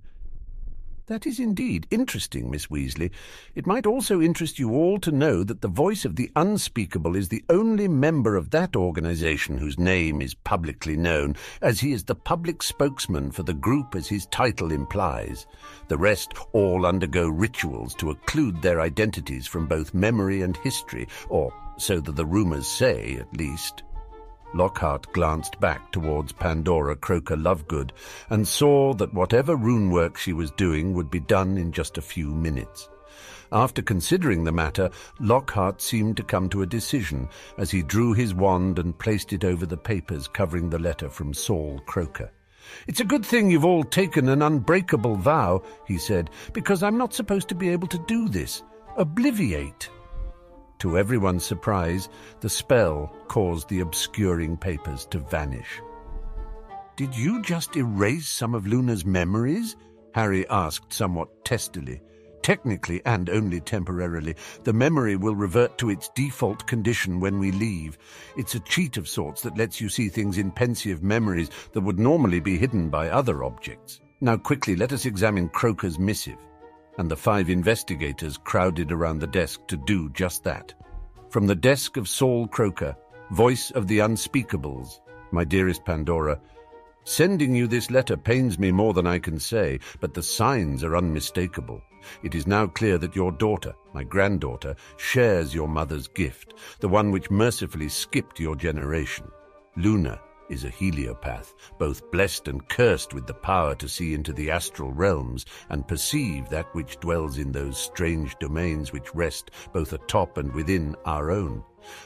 That is indeed interesting, Miss Weasley. It might also interest you all to know that the voice of the unspeakable is the only member of that organization whose name is publicly known, as he is the public spokesman for the group as his title implies. The rest all undergo rituals to occlude their identities from both memory and history, or so that the rumors say, at least. Lockhart glanced back towards Pandora Croker Lovegood and saw that whatever rune work she was doing would be done in just a few minutes. After considering the matter, Lockhart seemed to come to a decision as he drew his wand and placed it over the papers covering the letter from Saul Croker. It's a good thing you've all taken an unbreakable vow, he said, because I'm not supposed to be able to do this. Obliviate. To everyone's surprise, the spell caused the obscuring papers to vanish. Did you just erase some of Luna's memories? Harry asked somewhat testily. Technically, and only temporarily, the memory will revert to its default condition when we leave. It's a cheat of sorts that lets you see things in Pensieve memories that would normally be hidden by other objects. Now quickly, let us examine Croker's missive and the five investigators crowded around the desk to do just that. From the desk of Saul Croker, voice of the unspeakables, my dearest Pandora, sending you this letter pains me more than I can say, but the signs are unmistakable. It is now clear that your daughter, my granddaughter, shares your mother's gift, the one which mercifully skipped your generation. Luna is a heliopath, both blessed and cursed with the power to see into the astral realms and perceive that which dwells in those strange domains which rest both atop and within our own.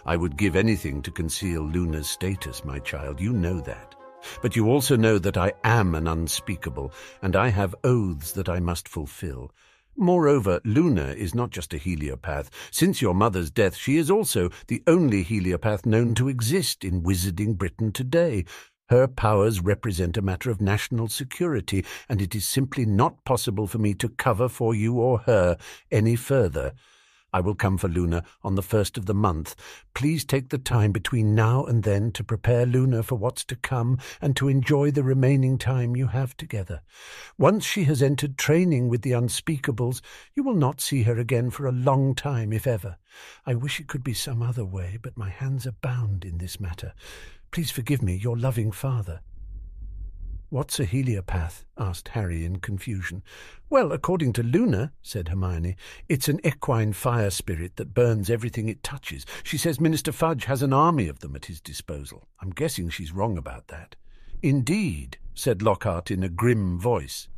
I would give anything to conceal Luna's status, my child, you know that. But you also know that I am an unspeakable, and I have oaths that I must fulfill. Moreover, Luna is not just a heliopath. Since your mother's death, she is also the only heliopath known to exist in wizarding Britain today. Her powers represent a matter of national security, and it is simply not possible for me to cover for you or her any further. I will come for Luna on the first of the month. Please take the time between now and then to prepare Luna for what's to come and to enjoy the remaining time you have together. Once she has entered training with the unspeakables, you will not see her again for a long time, if ever. I wish it could be some other way, but my hands are bound in this matter. Please forgive me, your loving father. What's a heliopath? asked Harry in confusion. Well, according to Luna, said Hermione, it's an equine fire spirit that burns everything it touches. She says Minister Fudge has an army of them at his disposal. I'm guessing she's wrong about that. Indeed, said Lockhart in a grim voice.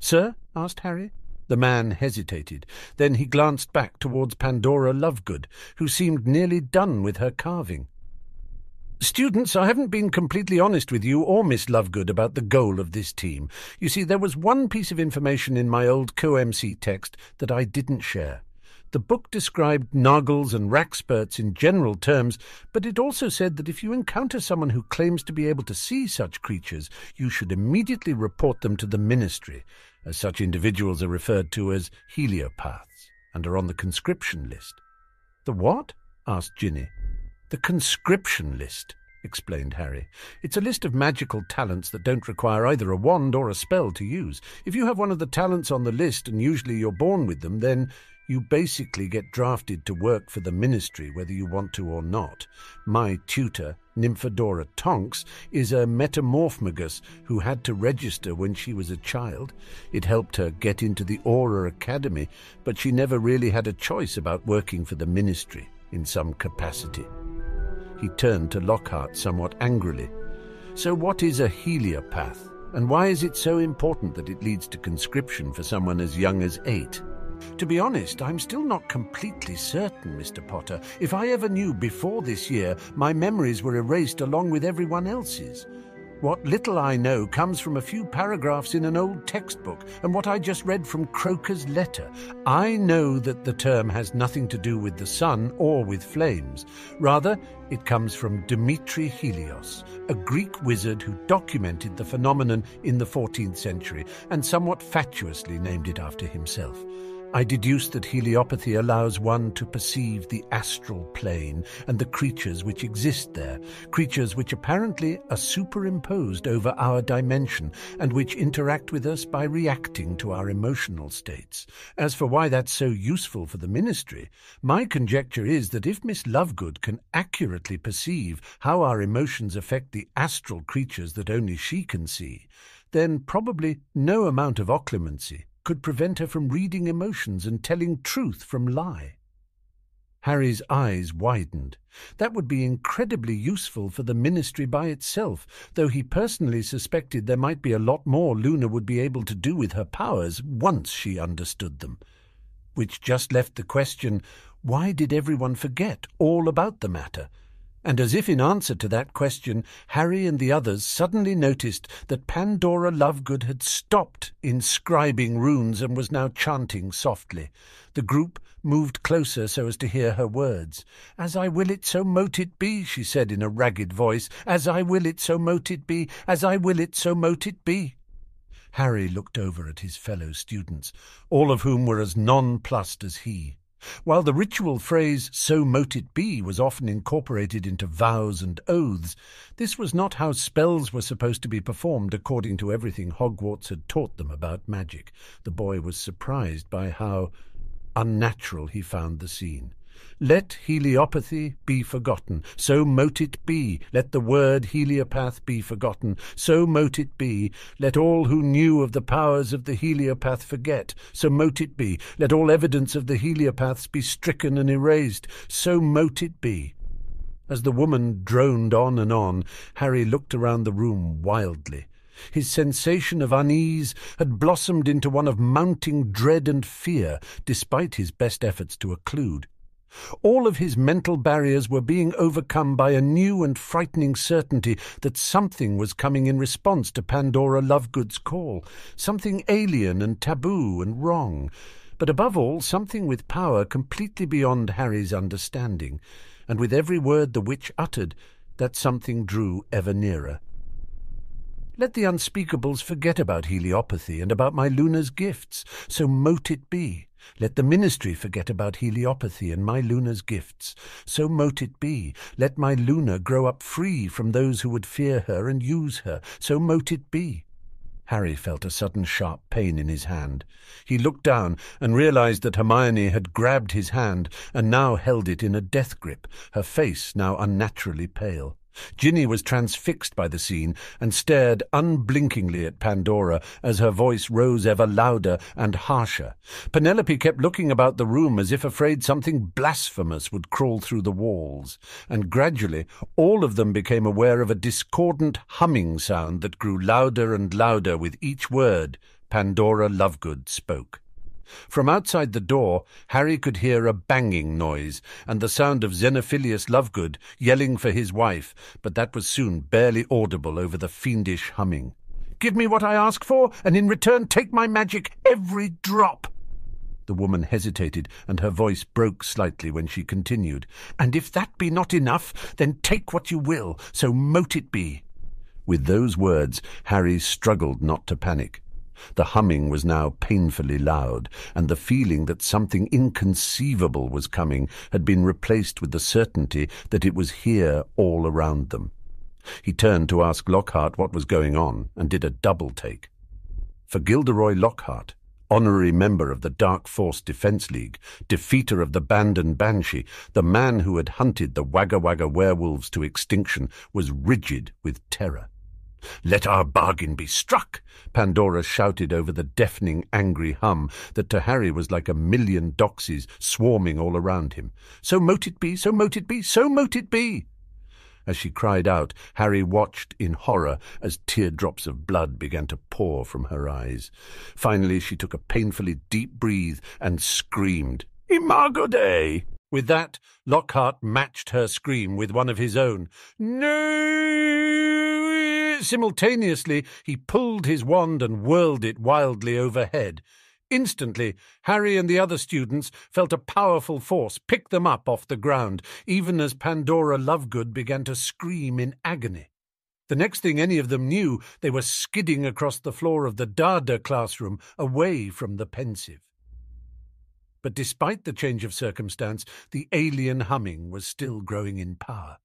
Sir? asked Harry. The man hesitated. Then he glanced back towards Pandora Lovegood, who seemed nearly done with her carving. Students, I haven't been completely honest with you or Miss Lovegood about the goal of this team. You see, there was one piece of information in my old co-MC text that I didn't share. The book described Nargles and Wrackspurts in general terms, but it also said that if you encounter someone who claims to be able to see such creatures, you should immediately report them to the Ministry, as such individuals are referred to as heliopaths, and are on the conscription list. The what? asked Ginny. The conscription list, explained Harry. It's a list of magical talents that don't require either a wand or a spell to use. If you have one of the talents on the list, and usually you're born with them, then you basically get drafted to work for the ministry, whether you want to or not. My tutor, Nymphadora Tonks, is a metamorphmagus who had to register when she was a child. It helped her get into the Auror Academy, but she never really had a choice about working for the ministry in some capacity. He turned to Lockhart somewhat angrily. So what is a heliopath, and why is it so important that it leads to conscription for someone as young as eight? To be honest, I'm still not completely certain, Mr. Potter. If I ever knew before this year, my memories were erased along with everyone else's. What little I know comes from a few paragraphs in an old textbook and what I just read from Croker's letter. I know that the term has nothing to do with the sun or with flames. Rather, it comes from Dimitri Helios, a Greek wizard who documented the phenomenon in the 14th century and somewhat fatuously named it after himself. I deduce that heliopathy allows one to perceive the astral plane and the creatures which exist there, creatures which apparently are superimposed over our dimension and which interact with us by reacting to our emotional states. As for why that's so useful for the ministry, my conjecture is that if Miss Lovegood can accurately perceive how our emotions affect the astral creatures that only she can see, then probably no amount of occlumency could prevent her from reading emotions and telling truth from lie. Harry's eyes widened. That would be incredibly useful for the ministry by itself, though he personally suspected there might be a lot more Luna would be able to do with her powers once she understood them. Which just left the question, why did everyone forget all about the matter? And as if in answer to that question, Harry and the others suddenly noticed that Pandora Lovegood had stopped inscribing runes and was now chanting softly. The group moved closer so as to hear her words. As I will it, so mote it be, she said in a ragged voice. As I will it, so mote it be. As I will it, so mote it be. Harry looked over at his fellow students, all of whom were as nonplussed as he. While the ritual phrase, so mote it be, was often incorporated into vows and oaths, this was not how spells were supposed to be performed according to everything Hogwarts had taught them about magic. The boy was surprised by how unnatural he found the scene. Let heliopathy be forgotten, so mote it be. Let the word heliopath be forgotten, so mote it be. Let all who knew of the powers of the heliopath forget, so mote it be. Let all evidence of the heliopaths be stricken and erased, so mote it be. As the woman droned on and on, Harry looked around the room wildly. His sensation of unease had blossomed into one of mounting dread and fear, despite his best efforts to occlude. All of his mental barriers were being overcome by a new and frightening certainty that something was coming in response to Pandora Lovegood's call, something alien and taboo and wrong, but above all something with power completely beyond Harry's understanding, and with every word the witch uttered, that something drew ever nearer. Let the unspeakables forget about heliopathy and about my Luna's gifts, so mote it be. Let the ministry forget about heliopathy and my Luna's gifts. So mote it be. Let my Luna grow up free from those who would fear her and use her. So mote it be. Harry felt a sudden sharp pain in his hand. He looked down and realized that Hermione had grabbed his hand and now held it in a death grip, her face now unnaturally pale. Ginny was transfixed by the scene and stared unblinkingly at Pandora as her voice rose ever louder and harsher. Penelope kept looking about the room as if afraid something blasphemous would crawl through the walls, and gradually all of them became aware of a discordant humming sound that grew louder and louder with each word Pandora Lovegood spoke. From outside the door, Harry could hear a banging noise and the sound of Xenophilius Lovegood yelling for his wife, but that was soon barely audible over the fiendish humming. Give me what I ask for, and in return take my magic, every drop. The woman hesitated, and her voice broke slightly when she continued. And if that be not enough, then take what you will, so mote it be. With those words, Harry struggled not to panic. The humming was now painfully loud, and the feeling that something inconceivable was coming had been replaced with the certainty that it was here all around them. He turned to ask Lockhart what was going on, and did a double take. For Gilderoy Lockhart, honorary member of the Dark Force Defense League, defeater of the Bandon Banshee, the man who had hunted the Wagga Wagga werewolves to extinction, was rigid with terror. Let our bargain be struck, Pandora shouted over the deafening, angry hum that to Harry was like a million doxies swarming all around him. So mote it be, so mote it be, so mote it be. As she cried out, Harry watched in horror as teardrops of blood began to pour from her eyes. Finally, she took a painfully deep breath and screamed, Imago Dei! With that, Lockhart matched her scream with one of his own. No! Simultaneously, he pulled his wand and whirled it wildly overhead. Instantly, Harry and the other students felt a powerful force pick them up off the ground, even as Pandora Lovegood began to scream in agony. The next thing any of them knew, they were skidding across the floor of the DADA classroom, away from the Pensieve. But despite the change of circumstance, the alien humming was still growing in power.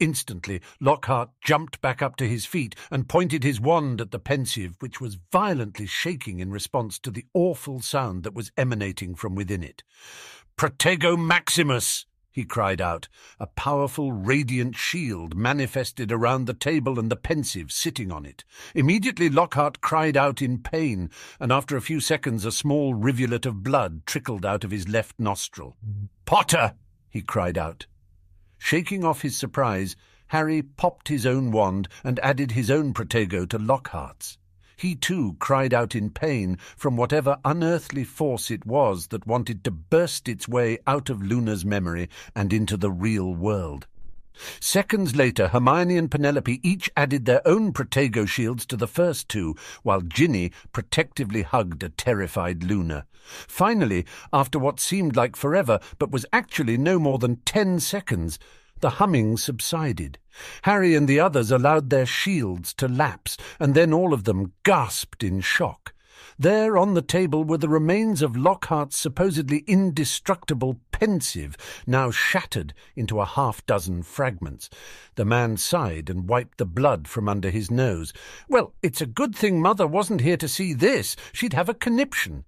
Instantly, Lockhart jumped back up to his feet and pointed his wand at the Pensieve, which was violently shaking in response to the awful sound that was emanating from within it. Protego Maximus! he cried out. A powerful, radiant shield manifested around the table and the Pensieve sitting on it. Immediately Lockhart cried out in pain, and after a few seconds a small rivulet of blood trickled out of his left nostril. Potter! he cried out. Shaking off his surprise, Harry popped his own wand and added his own protego to Lockhart's. He too cried out in pain from whatever unearthly force it was that wanted to burst its way out of Luna's memory and into the real world. Seconds later, Hermione and Penelope each added their own protego shields to the first two, while Ginny protectively hugged a terrified Luna. Finally, after what seemed like forever, but was actually no more than ten seconds, the humming subsided. Harry and the others allowed their shields to lapse, and then all of them gasped in shock. There on the table were the remains of Lockhart's supposedly indestructible Pensieve, now shattered into a half dozen fragments. The man sighed and wiped the blood from under his nose. Well, it's a good thing Mother wasn't here to see this. She'd have a conniption.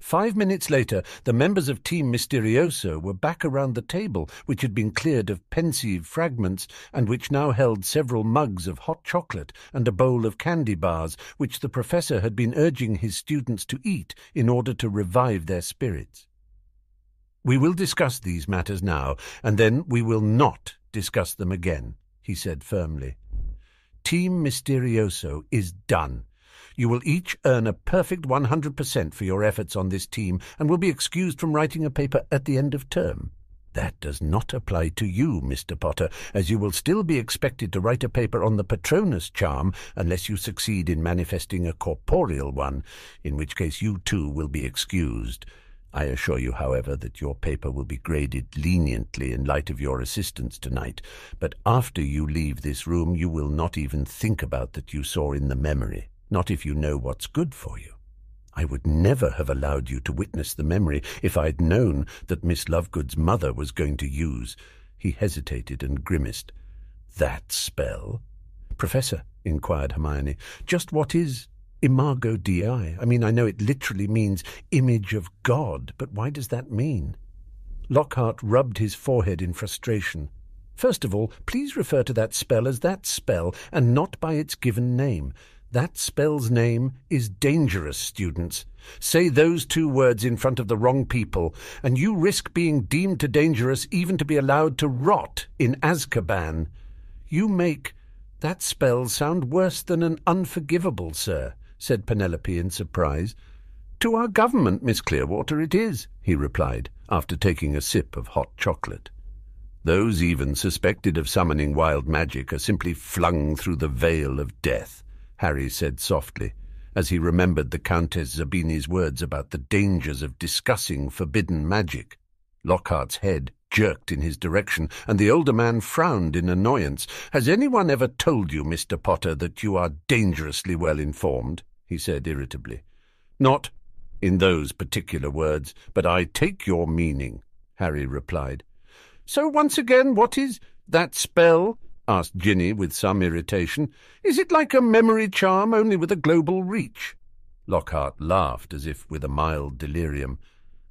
Five minutes later, the members of Team Mysterioso were back around the table, which had been cleared of Pensieve fragments, and which now held several mugs of hot chocolate and a bowl of candy bars, which the Professor had been urging his students to eat in order to revive their spirits. We will discuss these matters now, and then we will not discuss them again, he said firmly. Team Mysterioso is done. You will each earn a perfect 100% for your efforts on this team and will be excused from writing a paper at the end of term. That does not apply to you, Mr. Potter, as you will still be expected to write a paper on the Patronus charm unless you succeed in manifesting a corporeal one, in which case you too will be excused. I assure you, however, that your paper will be graded leniently in light of your assistance tonight, but after you leave this room you will not even think about that you saw in the memory not if you know what's good for you. I would never have allowed you to witness the memory if I'd known that Miss Lovegood's mother was going to use. He hesitated and grimaced. That spell? Professor, inquired Hermione, just what is Imago Dei? I mean, I know it literally means image of God, but why does that mean? Lockhart rubbed his forehead in frustration. First of all, please refer to that spell as that spell, and not by its given name. That spell's name is dangerous, students. Say those two words in front of the wrong people, and you risk being deemed too dangerous even to be allowed to rot in Azkaban. You make that spell sound worse than an unforgivable, sir, said Penelope in surprise. To our government, Miss Clearwater, it is, he replied, after taking a sip of hot chocolate. Those even suspected of summoning wild magic are simply flung through the veil of death. Harry said softly, as he remembered the Countess Zabini's words about the dangers of discussing forbidden magic. Lockhart's head jerked in his direction, and the older man frowned in annoyance. Has anyone ever told you, Mr. Potter, that you are dangerously well informed? he said irritably. Not in those particular words, but I take your meaning, Harry replied. So once again, what is that spell? Asked Ginny with some irritation. Is it like a memory charm, only with a global reach? Lockhart laughed as if with a mild delirium.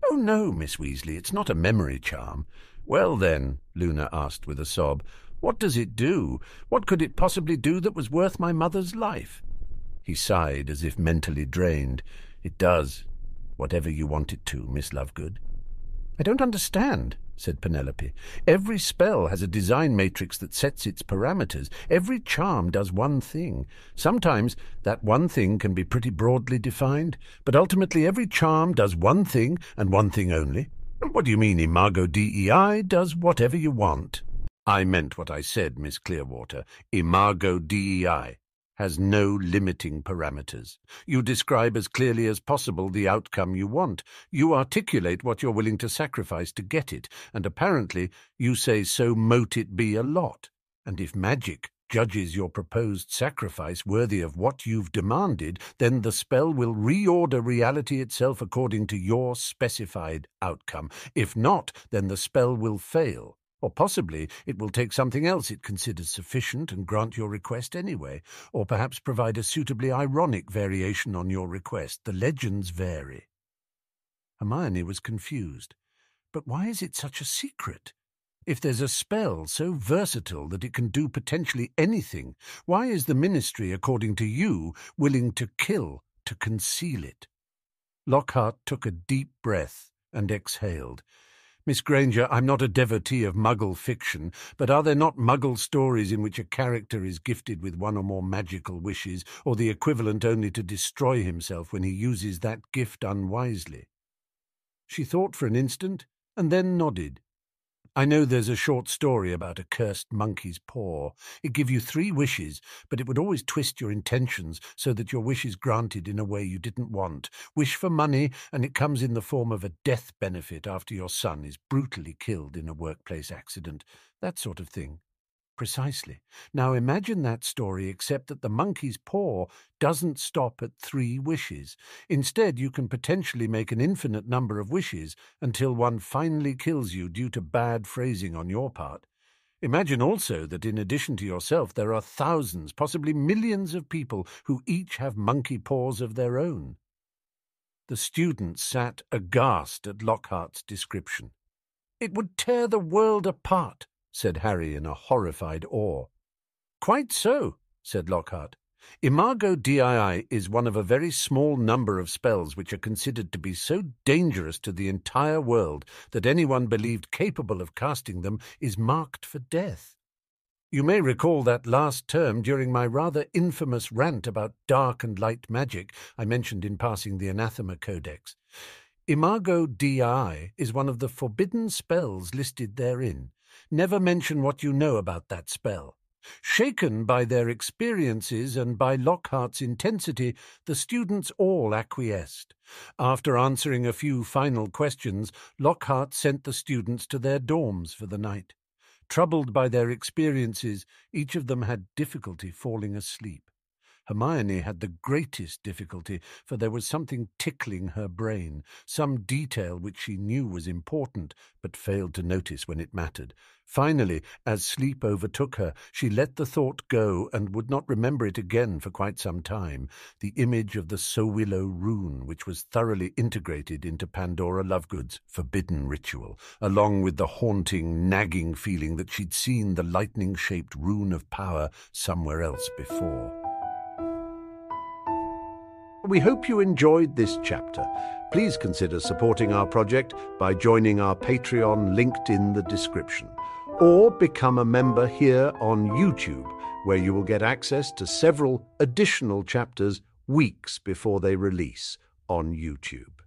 Oh, no, Miss Weasley, it's not a memory charm. Well, then, Luna asked with a sob, what does it do? What could it possibly do that was worth my mother's life? He sighed as if mentally drained. It does, whatever you want it to, Miss Lovegood. I don't understand, said Penelope. Every spell has a design matrix that sets its parameters. Every charm does one thing. Sometimes that one thing can be pretty broadly defined, but ultimately every charm does one thing and one thing only. What do you mean Imago Dei does whatever you want? I meant what I said, Miss Clearwater. Imago Dei has no limiting parameters. You describe as clearly as possible the outcome you want. You articulate what you're willing to sacrifice to get it, and apparently you say so mote it be a lot. And if magic judges your proposed sacrifice worthy of what you've demanded, then the spell will reorder reality itself according to your specified outcome. If not, then the spell will fail. Or possibly it will take something else it considers sufficient and grant your request anyway, or perhaps provide a suitably ironic variation on your request. The legends vary. Hermione was confused. But why is it such a secret? If there's a spell so versatile that it can do potentially anything, why is the Ministry, according to you, willing to kill to conceal it? Lockhart took a deep breath and exhaled. Miss Granger, I'm not a devotee of Muggle fiction, but are there not Muggle stories in which a character is gifted with one or more magical wishes, or the equivalent only to destroy himself when he uses that gift unwisely? She thought for an instant, and then nodded. I know there's a short story about a cursed monkey's paw. It give you three wishes, but it would always twist your intentions so that your wish is granted in a way you didn't want. Wish for money, and it comes in the form of a death benefit after your son is brutally killed in a workplace accident. That sort of thing. Precisely. Now imagine that story, except that the monkey's paw doesn't stop at three wishes. Instead, you can potentially make an infinite number of wishes until one finally kills you due to bad phrasing on your part. Imagine also that in addition to yourself, there are thousands, possibly millions of people who each have monkey paws of their own. The students sat aghast at Lockhart's description. It would tear the world apart, said Harry in a horrified awe. Quite so, said Lockhart. Imago Dei is one of a very small number of spells which are considered to be so dangerous to the entire world that anyone believed capable of casting them is marked for death. You may recall that last term, during my rather infamous rant about dark and light magic, I mentioned in passing the Anathema Codex. Imago Dei is one of the forbidden spells listed therein, Never mention what you know about that spell. Shaken by their experiences and by Lockhart's intensity, the students all acquiesced. After answering a few final questions, Lockhart sent the students to their dorms for the night. Troubled by their experiences, each of them had difficulty falling asleep. Hermione had the greatest difficulty, for there was something tickling her brain, some detail which she knew was important, but failed to notice when it mattered. Finally, as sleep overtook her, she let the thought go and would not remember it again for quite some time, the image of the Sowilo rune, which was thoroughly integrated into Pandora Lovegood's forbidden ritual, along with the haunting, nagging feeling that she'd seen the lightning-shaped rune of power somewhere else before. We hope you enjoyed this chapter. Please consider supporting our project by joining our Patreon linked in the description, or become a member here on YouTube, where you will get access to several additional chapters weeks before they release on YouTube.